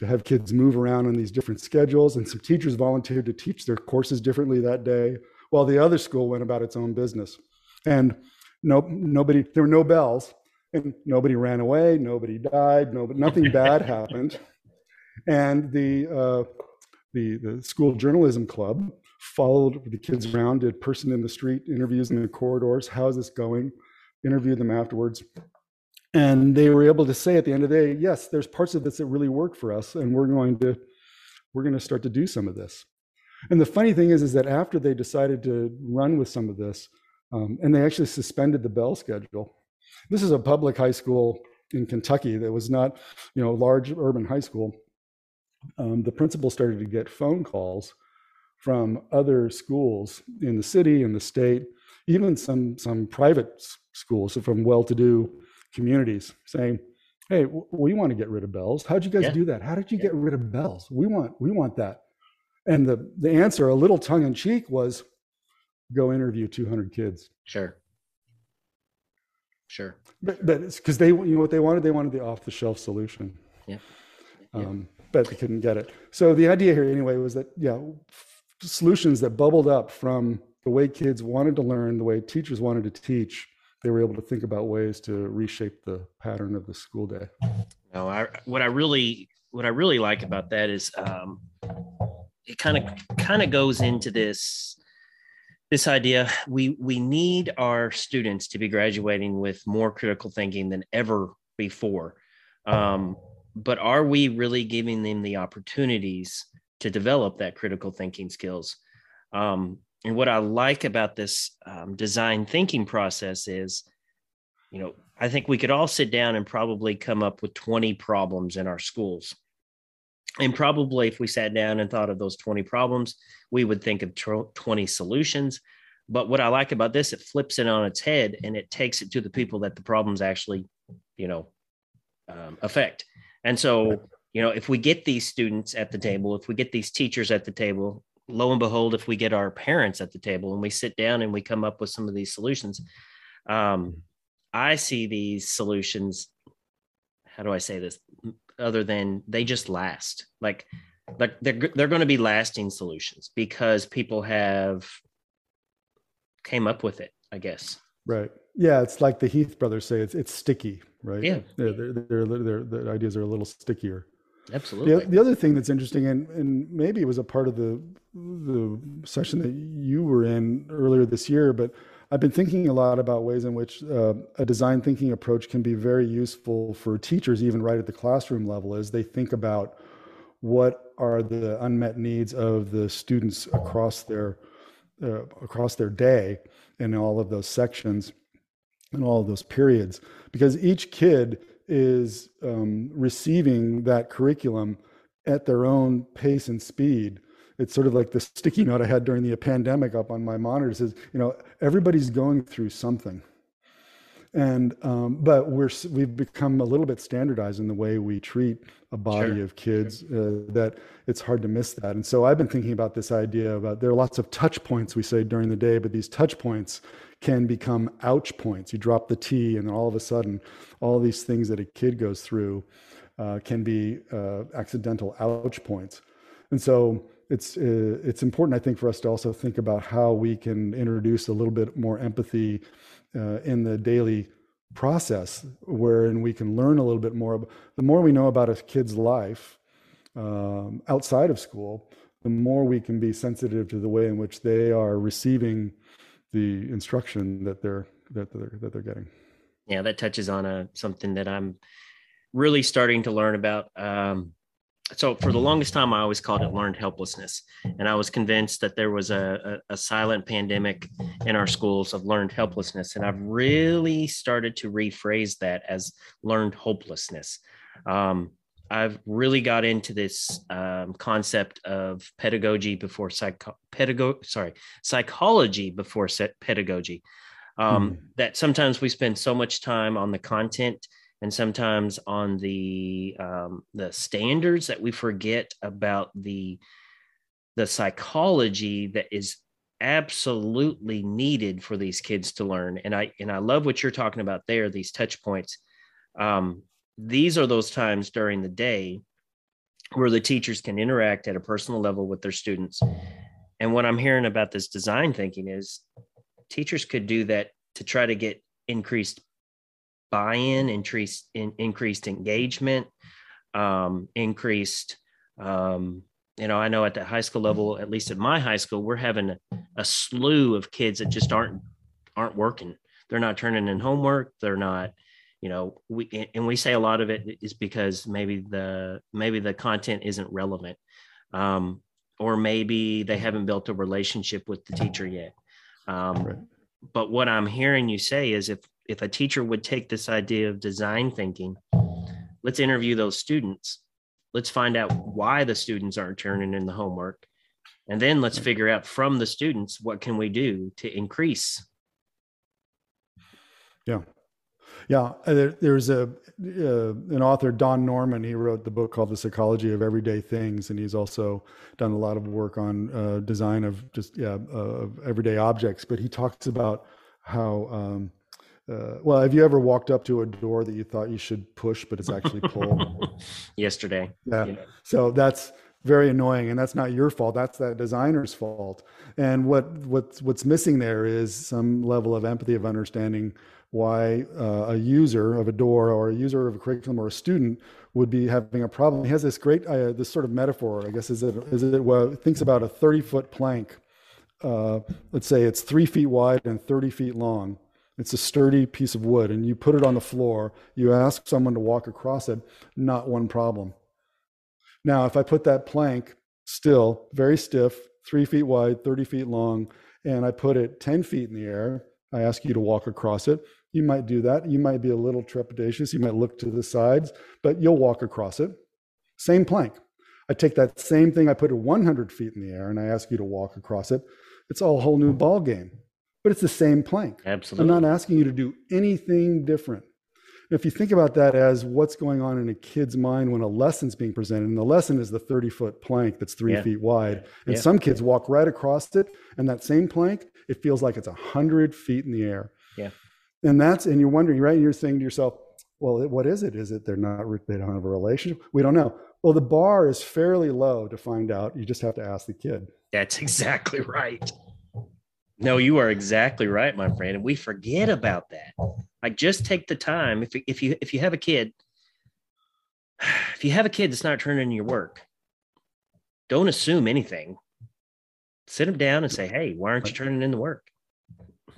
S4: to have kids move around on these different schedules. And some teachers volunteered to teach their courses differently that day while the other school went about its own business. And no, nobody, there were no bells, and nobody ran away, nobody died, no, nothing bad happened. And the, uh, the, the school journalism club followed the kids around, did person in the street interviews in the corridors. How's this going? Interviewed them afterwards. And they were able to say at the end of the day, yes, there's parts of this that really work for us, and we're going to we're going to start to do some of this. And the funny thing is, is that after they decided to run with some of this, um, and they actually suspended the bell schedule. This is a public high school in Kentucky that was not, you know, large urban high school. Um, the principal started to get phone calls from other schools in the city and the state, even some some private schools so from well-to-do communities, saying, "Hey, we want to get rid of bells. How'd you guys yeah. do that? How did you yeah. get rid of bells? We want we want that." And the, the answer, a little tongue in cheek, was go interview 200 kids.
S3: Sure. Sure.
S4: But but because they, you know what they wanted? They wanted the off the shelf solution.
S3: Yeah.
S4: Um, but they couldn't get it. So the idea here, anyway, was that, yeah, solutions that bubbled up from the way kids wanted to learn, the way teachers wanted to teach, they were able to think about ways to reshape the pattern of the school day.
S3: No, I, what I really, what I really like about that is, um, it kind of kind of goes into this this idea we we need our students to be graduating with more critical thinking than ever before um, but are we really giving them the opportunities to develop that critical thinking skills um, and what i like about this um, design thinking process is you know i think we could all sit down and probably come up with 20 problems in our schools and probably if we sat down and thought of those 20 problems, we would think of 20 solutions. But what I like about this, it flips it on its head and it takes it to the people that the problems actually, you know, um, affect. And so you know, if we get these students at the table, if we get these teachers at the table, lo and behold, if we get our parents at the table and we sit down and we come up with some of these solutions, um, I see these solutions. How do I say this? Other than they just last, like, like they're they're going to be lasting solutions because people have came up with it. I guess.
S4: Right. Yeah, it's like the Heath brothers say. It's it's sticky, right?
S3: Yeah.
S4: They're, they're, they're, they're, the ideas are a little stickier.
S3: Absolutely.
S4: The, the other thing that's interesting, and, and maybe it was a part of the the session that you were in earlier this year, but I've been thinking a lot about ways in which uh, a design thinking approach can be very useful for teachers, even right at the classroom level, as they think about what are the unmet needs of the students across their uh, across their day in all of those sections and all of those periods, because each kid is um, receiving that curriculum at their own pace and speed it's sort of like the sticky note I had during the pandemic up on my monitor says, you know, everybody's going through something. And um, but we're we've become a little bit standardized in the way we treat a body sure. of kids uh, that it's hard to miss that. And so I've been thinking about this idea about there are lots of touch points we say during the day, but these touch points can become ouch points. You drop the T, and then all of a sudden, all these things that a kid goes through uh, can be uh, accidental ouch points. And so it's uh, it's important, I think, for us to also think about how we can introduce a little bit more empathy uh, in the daily process, wherein we can learn a little bit more. The more we know about a kid's life um, outside of school, the more we can be sensitive to the way in which they are receiving the instruction that they're that they're that they're getting.
S3: Yeah, that touches on a something that I'm really starting to learn about. Um, so for the longest time i always called it learned helplessness and i was convinced that there was a, a, a, silent pandemic in our schools of learned helplessness and i've really started to rephrase that as learned hopelessness um, i've really got into this um, concept of pedagogy before psycho pedago- sorry psychology before pedagogy um, mm. that sometimes we spend so much time on the content and sometimes on the um, the standards that we forget about the the psychology that is absolutely needed for these kids to learn and i and i love what you're talking about there these touch points um, these are those times during the day where the teachers can interact at a personal level with their students and what i'm hearing about this design thinking is teachers could do that to try to get increased buy-in, increased in, increased engagement, um, increased. Um, you know, I know at the high school level, at least at my high school, we're having a, a slew of kids that just aren't aren't working. They're not turning in homework. They're not you know we and we say a lot of it is because maybe the maybe the content isn't relevant um, or maybe they haven't built a relationship with the teacher yet um, right. but what i'm hearing you say is if if a teacher would take this idea of design thinking, let's interview those students. Let's find out why the students aren't turning in the homework. And then let's figure out from the students what can we do to increase.
S4: Yeah. Yeah, uh, there, there's a uh, an author Don Norman. He wrote the book called The Psychology of Everyday Things, and he's also done a lot of work on uh, design of just yeah uh, of everyday objects. But he talks about how um, uh, well, have you ever walked up to a door that you thought you should push, but it's actually pull?
S3: Yesterday.
S4: Yeah. yeah. So that's very annoying, and that's not your fault. That's that designer's fault. And what what's what's missing there is some level of empathy of understanding why uh, a user of a door or a user of a curriculum or a student would be having a problem. He has this great uh, this sort of metaphor. I guess is it is it well thinks about a thirty foot plank. Uh, let's say it's three feet wide and thirty feet long it's a sturdy piece of wood, and you put it on the floor. You ask someone to walk across it, not one problem. Now, if I put that plank still, very stiff, three feet wide, 30 feet long, and I put it 10 feet in the air, I ask you to walk across it. You might do that. You might be a little trepidatious. You might look to the sides, but you'll walk across it. Same plank. I take that same thing, I put it 100 feet in the air, and I ask you to walk across it. It's all a whole new ball game but it's the same plank.
S3: Absolutely.
S4: I'm not asking you to do anything different. if you think about that as what's going on in a kid's mind when a lesson's being presented, and the lesson is the 30 foot plank that's three
S3: Yeah.
S4: feet wide, and
S3: Yeah.
S4: some kids walk right across it, and that same plank, it feels like it's hundred feet in the air.
S3: Yeah.
S4: And that's, and you're wondering, right? You're saying to yourself, well, what is it? Is it they're not, they don't have a relationship? We don't know. Well, the bar is fairly low to find out. You just have to ask the kid.
S3: That's exactly right. No, you are exactly right, my friend. And we forget about that. Like just take the time. If if you if you have a kid, if you have a kid that's not turning in your work, don't assume anything. Sit them down and say, "Hey, why aren't you turning in the work?"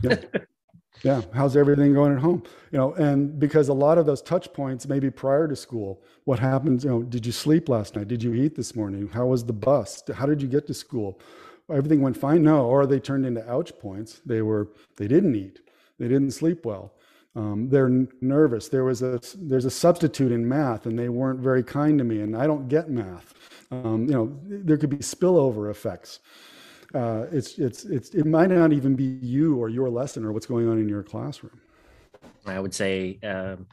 S4: Yeah. How's everything going at home? You know, and because a lot of those touch points, maybe prior to school, what happens, you know, did you sleep last night? Did you eat this morning? How was the bus? How did you get to school? Everything went fine? No. Or they turned into ouch points. They were, they didn't eat. They didn't sleep well. Um, they're nervous. There was a, there's a substitute in math and they weren't very kind to me and I don't get math. Um, you know, there could be spillover effects uh, it's it's it's it might not even be you or your lesson or what's going on in your classroom.
S3: I would say um,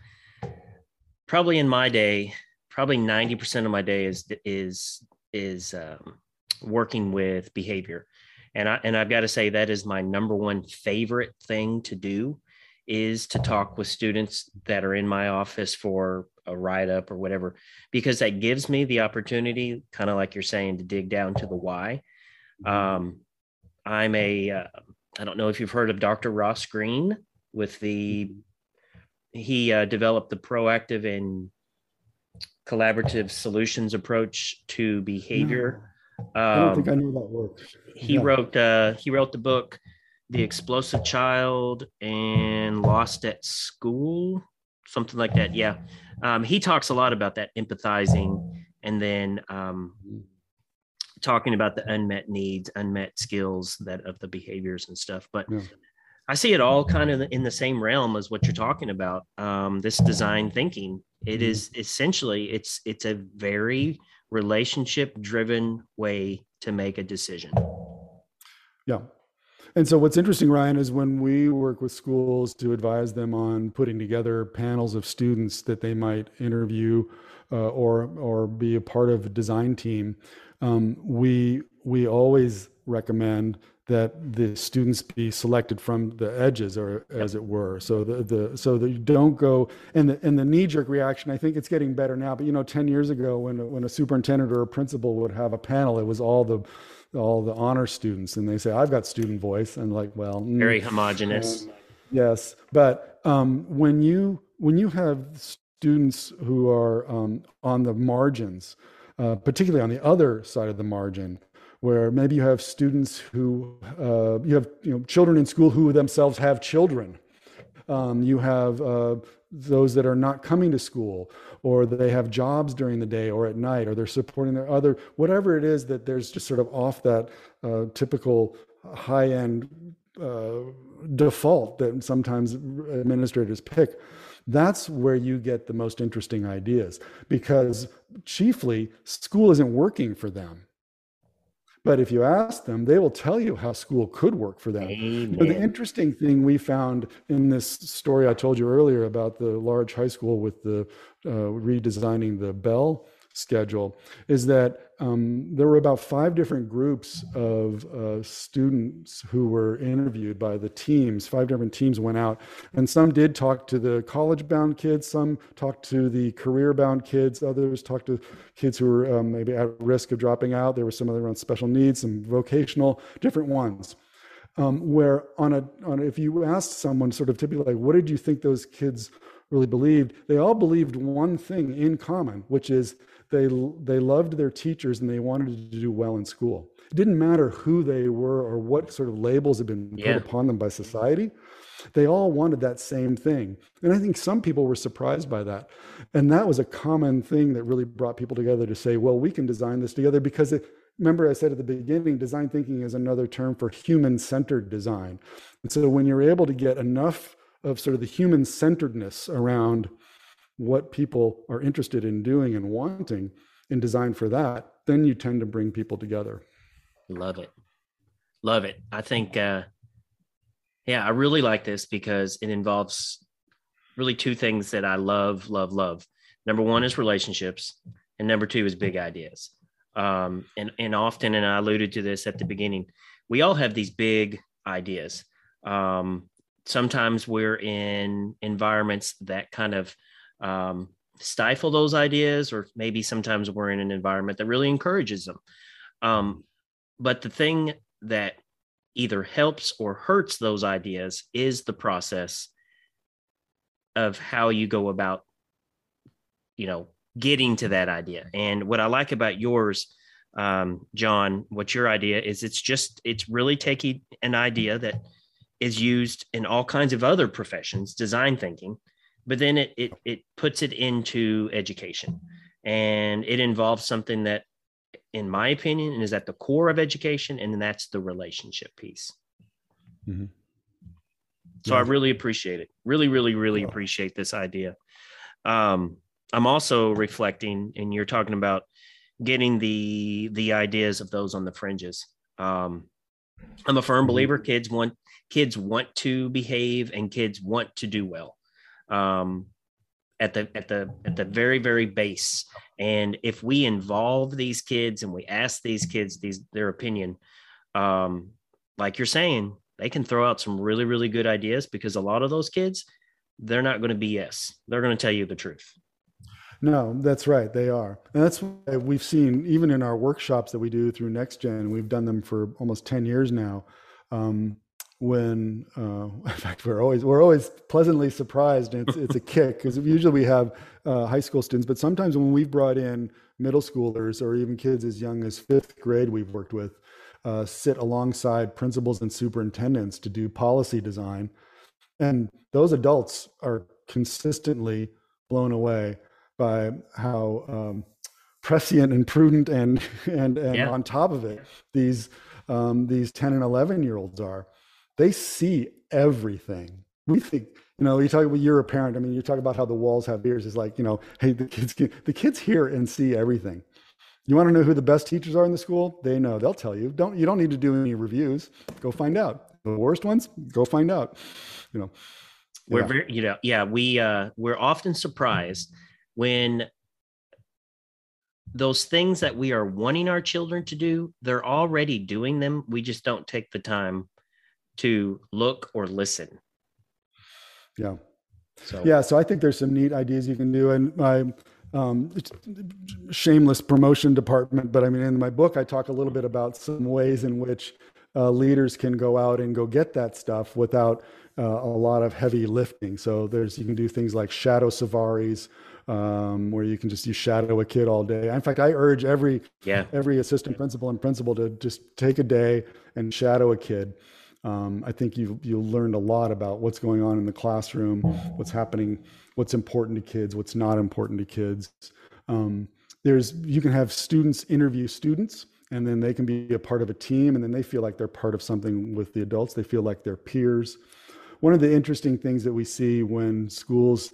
S3: probably in my day, probably ninety percent of my day is is is um, working with behavior, and I and I've got to say that is my number one favorite thing to do is to talk with students that are in my office for a write up or whatever because that gives me the opportunity kind of like you're saying to dig down to the why um, i'm a uh, i don't know if you've heard of dr ross Greene with the he uh, developed the proactive and collaborative solutions approach to behavior
S4: I don't
S3: um,
S4: think I know that work.
S3: he
S4: Yeah.
S3: wrote uh he wrote the book the explosive child and lost at school something like that yeah um, he talks a lot about that empathizing and then um, talking about the unmet needs unmet skills that of the behaviors and stuff but
S4: Yeah.
S3: i see it all kind of in the same realm as what you're talking about um, this design thinking It
S4: Mhm.
S3: essentially it's it's a very relationship driven way to make a decision
S4: Yeah. And so what's interesting, Ryan, is when we work with schools to advise them on putting together panels of students that they might interview uh, or or be a part of a design team, um, we we always recommend that the students be selected from the edges, or as it were. So the, the so that you don't go and the and the knee jerk reaction. I think it's getting better now, but you know, ten years ago, when a- when a superintendent or a principal would have a panel, it was all the all the honor students, and they say, "I've got student voice," and like, well, mm,
S3: very homogenous
S4: Yes, but um, when you when you have students who are um, on the margins, uh, particularly on the other side of the margin, where maybe you have students who uh, you have you know children in school who themselves have children, um, you have uh, those that are not coming to school, or they have jobs during the day or at night, or they're supporting their other whatever it is that there's just sort of off that uh, typical high end uh, default that sometimes administrators pick. That's where you get the most interesting ideas because chiefly school isn't working for them. But if you ask them, they will tell you how school could work for them. You know, the interesting thing we found in this story I told you earlier about the large high school with the uh, redesigning the bell schedule is that um, there were about five different groups of uh, students who were interviewed by the teams. Five different teams went out, and some did talk to the college-bound kids, some talked to the career-bound kids, others talked to kids who were um, maybe at risk of dropping out. There were some other on special needs, some vocational, different ones um, where on a on if you asked someone sort of typically like what did you think those kids really believed they all believed one thing in common which is they they loved their teachers and they wanted to do well in school. It didn't matter who they were or what sort of labels had been
S3: Yeah.
S4: put upon them by society. They all wanted that same thing. And i think some people were surprised by that. And that was a common thing that really brought people together to say well we can design this together because it remember i said at the beginning design thinking is another term for human centered design. And so when you're able to get enough of sort of the human centeredness around what people are interested in doing and wanting and design for that then you tend to bring people together
S3: Love it. Love it. I think uh yeah, I really like this because it involves really two things that I love, love, love. Number one is relationships, and number two is big ideas. Um, and and often, and I alluded to this at the beginning, we all have these big ideas. Um, sometimes we're in environments that kind of um, stifle those ideas, or maybe sometimes we're in an environment that really encourages them. Um, but the thing that either helps or hurts those ideas is the process of how you go about, you know, getting to that idea. And what I like about yours, um, John, what your idea is, it's just, it's really taking an idea that is used in all kinds of other professions, design thinking, but then it it it puts it into education, and it involves something that, in my opinion, is at the core of education, and that's the relationship piece. Mm-hmm. So yeah. I really appreciate it. Really, really, really appreciate this idea. Um, I'm also reflecting, and you're talking about getting the the ideas of those on the fringes. Um, I'm a firm mm-hmm. believer kids want kids want to behave and kids want to do well um, at the at the at the very very base and if we involve these kids and we ask these kids these their opinion um, like you're saying they can throw out some really really good ideas because a lot of those kids they're not going to BS they're going to tell you the truth
S4: no, that's right. They are. And that's why we've seen, even in our workshops that we do through NextGen, we've done them for almost 10 years now. Um, when, uh, in fact, we're always, we're always pleasantly surprised. And it's, it's a kick because usually we have uh, high school students, but sometimes when we've brought in middle schoolers or even kids as young as fifth grade, we've worked with, uh, sit alongside principals and superintendents to do policy design. And those adults are consistently blown away by how um, prescient and prudent and and and yeah. on top of it these um, these 10 and 11 year olds are they see everything. We think you know you talk about you're a parent. I mean you talk about how the walls have ears. Is like you know hey the kids can, the kids hear and see everything. You want to know who the best teachers are in the school? They know. They'll tell you. Don't you don't need to do any reviews. Go find out. The worst ones? Go find out. You know
S3: we're very you know yeah we uh we're often surprised when those things that we are wanting our children to do, they're already doing them. We just don't take the time to look or listen.
S4: Yeah. So yeah, so I think there's some neat ideas you can do, and my um, shameless promotion department. But I mean, in my book, I talk a little bit about some ways in which uh, leaders can go out and go get that stuff without uh, a lot of heavy lifting. So there's you can do things like shadow safaris um, where you can just you shadow a kid all day. In fact, I urge every yeah. every assistant principal and principal to just take a day and shadow a kid. Um, I think you've you learned a lot about what's going on in the classroom, what's happening, what's important to kids, what's not important to kids. Um, there's you can have students interview students, and then they can be a part of a team, and then they feel like they're part of something with the adults. They feel like they're peers. One of the interesting things that we see when schools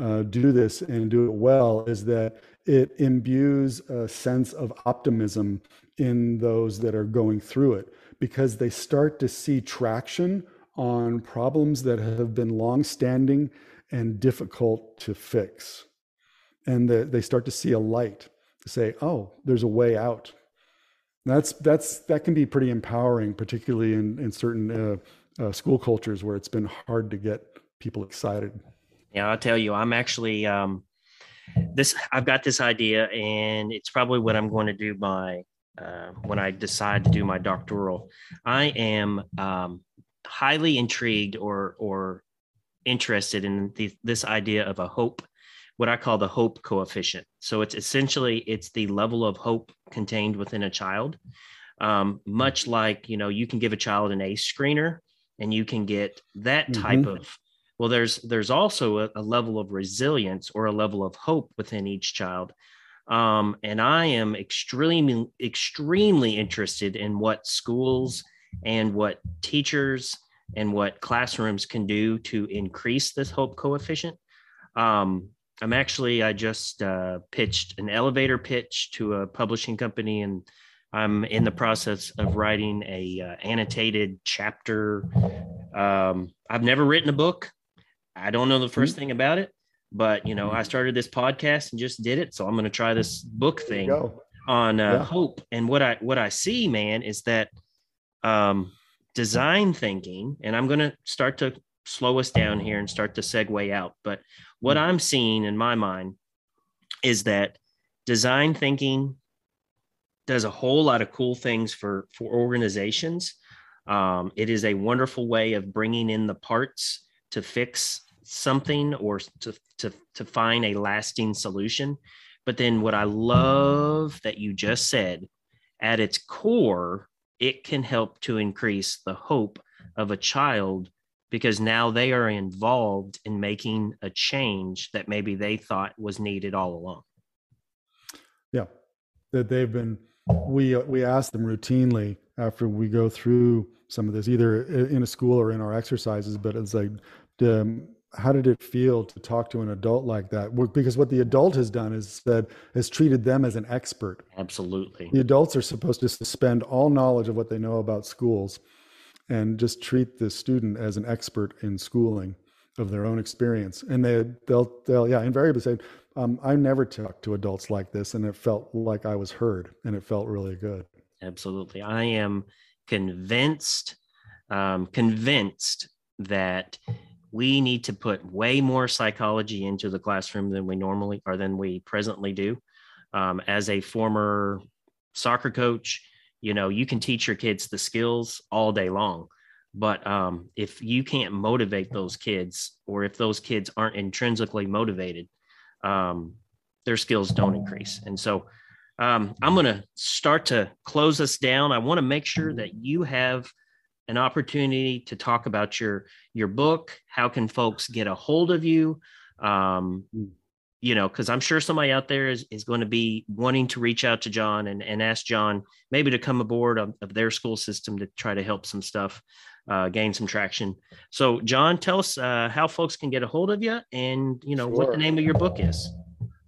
S4: uh, do this and do it well is that it imbues a sense of optimism in those that are going through it because they start to see traction on problems that have been long-standing and difficult to fix and the, they start to see a light to say oh there's a way out that's that's that can be pretty empowering particularly in in certain uh, uh, school cultures where it's been hard to get people excited
S3: yeah, I'll tell you, I'm actually um, this. I've got this idea, and it's probably what I'm going to do my uh, when I decide to do my doctoral. I am um, highly intrigued or or interested in the, this idea of a hope, what I call the hope coefficient. So it's essentially it's the level of hope contained within a child. Um, much like you know, you can give a child an ACE screener, and you can get that type mm-hmm. of well there's there's also a, a, level of resilience or a level of hope within each child um, and i am extremely extremely interested in what schools and what teachers and what classrooms can do to increase this hope coefficient um, i'm actually i just uh, pitched an elevator pitch to a publishing company and I'm in the process of writing a uh, annotated chapter. Um, I've never written a book. I don't know the 1st thing about it, but you know, I started this podcast and just did it. So I'm going to try this book thing on uh,
S4: Yeah.
S3: hope. And what I what I see, man, is that um, design thinking, and I'm going to start to slow us down here and start to segue out. But what
S4: Mm.
S3: I'm seeing in my mind is that design thinking does a whole lot of cool things for for organizations. Um, it is a wonderful way of bringing in the parts to fix something or to to to find a lasting solution. But then what I love that you just said, at its core, it can help to increase the hope of a child because now they are involved in making a change that maybe they thought was needed all along.
S4: Yeah, that they've been. We we ask them routinely after we go through some of this, either in a school or in our exercises. But it's like, um, how did it feel to talk to an adult like that? Because what the adult has done is said has treated them as an expert.
S3: Absolutely.
S4: The adults are supposed to suspend all knowledge of what they know about schools and just treat the student as an expert in schooling of their own experience. And they they'll they'll yeah invariably say, um, I never talked to adults like this, and it felt like I was heard, and it felt really good.
S3: Absolutely. I am convinced, um, convinced that we need to put way more psychology into the classroom than we normally or than we presently do. Um, as a former soccer coach, you know, you can teach your kids the skills all day long. But um, if you can't motivate those kids, or if those kids aren't intrinsically motivated, um, their skills don't increase. And so, um, I'm going to start to close us down. I want to make sure that you have an opportunity to talk about your your book. How can folks get a hold of you? Um, you know, because I'm sure somebody out there is, is going to be wanting to reach out to John and, and ask John maybe to come aboard of, of their school system to try to help some stuff, uh, gain some traction. So, John, tell us uh, how folks can get a hold of you and, you know, what the name of your book is.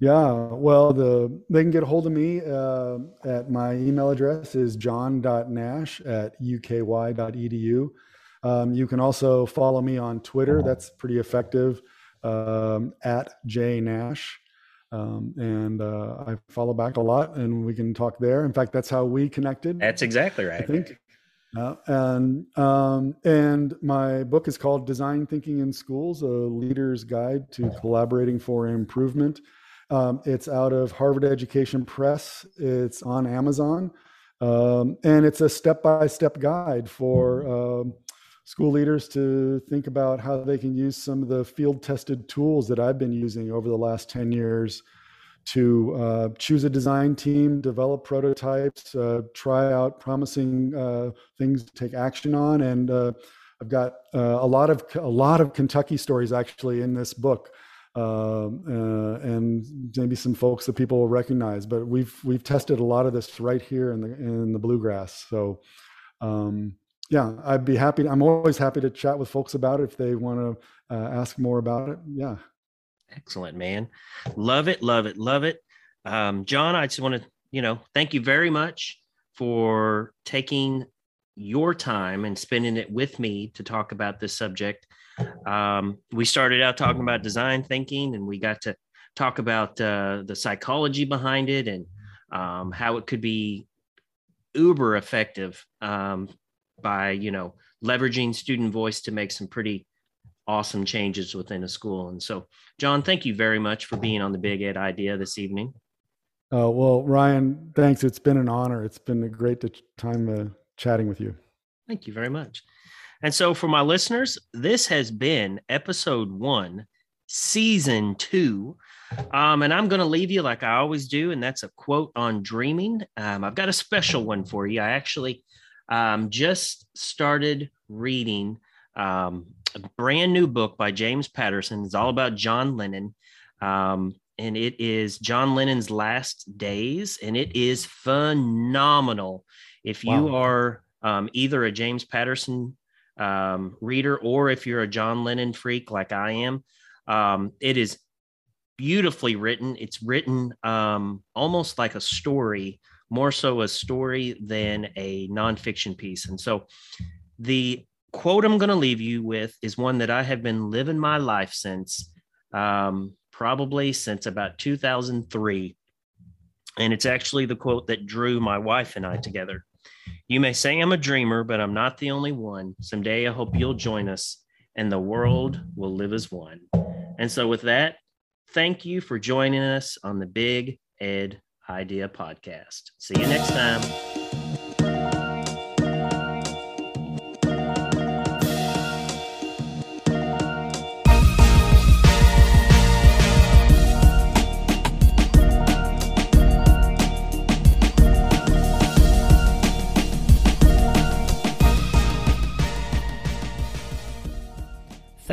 S4: Yeah, well, the they can get a hold of me uh, at my email address is john.nash at uky.edu. Um, you can also follow me on Twitter. That's pretty effective um, at jnash. Um, and uh, I follow back a lot, and we can talk there. In fact, that's how we connected.
S3: That's exactly
S4: I
S3: right.
S4: think. Uh, and um, and my book is called Design Thinking in Schools: A Leader's Guide to Collaborating for Improvement. Um, it's out of Harvard Education Press. It's on Amazon, um, and it's a step-by-step guide for um, school leaders to think about how they can use some of the field-tested tools that I've been using over the last ten years to uh, choose a design team, develop prototypes, uh, try out promising uh, things to take action on, and uh, I've got uh, a lot of a lot of Kentucky stories actually in this book, um, uh, and maybe some folks that people will recognize. But we've we've tested a lot of this right here in the in the bluegrass. So. Um, yeah, I'd be happy. I'm always happy to chat with folks about it if they want to uh, ask more about it. Yeah.
S3: Excellent, man. Love it, love it, love it. Um, John, I just want to, you know, thank you very much for taking your time and spending it with me to talk about this subject. Um, we started out talking about design thinking, and we got to talk about uh, the psychology behind it and um, how it could be uber effective um, by, you know, leveraging student voice to make some pretty awesome changes within a school. And so, John, thank you very much for being on the Big Ed Idea this evening.
S4: Uh, well, Ryan, thanks. It's been an honor. It's been a great time uh, chatting with you.
S3: Thank you very much. And so, for my listeners, this has been episode one, season two. Um, and I'm going to leave you like I always do, and that's a quote on dreaming. Um, I've got a special one for you. I actually um, just started reading um, a brand new book by James Patterson. It's all about John Lennon. Um, and it is John Lennon's Last Days, and it is phenomenal. If you
S4: Wow.
S3: are um, either a James Patterson um, reader or if you're a John Lennon freak like I am, um, it is beautifully written. It's written um, almost like a story, more so a story than a nonfiction piece. And so the
S5: quote I'm going to leave you with is one that I have been living my life since, um, probably since about 2003. And it's actually the quote that drew my wife and I together. You may say I'm a dreamer, but I'm not the only one. Someday I hope you'll join us and the world will live as one. And so, with that, thank you for joining us on the Big Ed Idea Podcast. See you next time.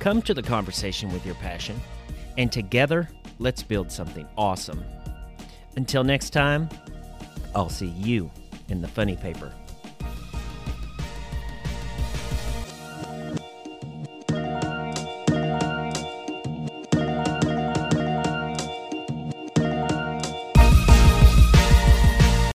S3: Come to the conversation with your passion, and together, let's build something awesome. Until next time, I'll see you in the funny paper.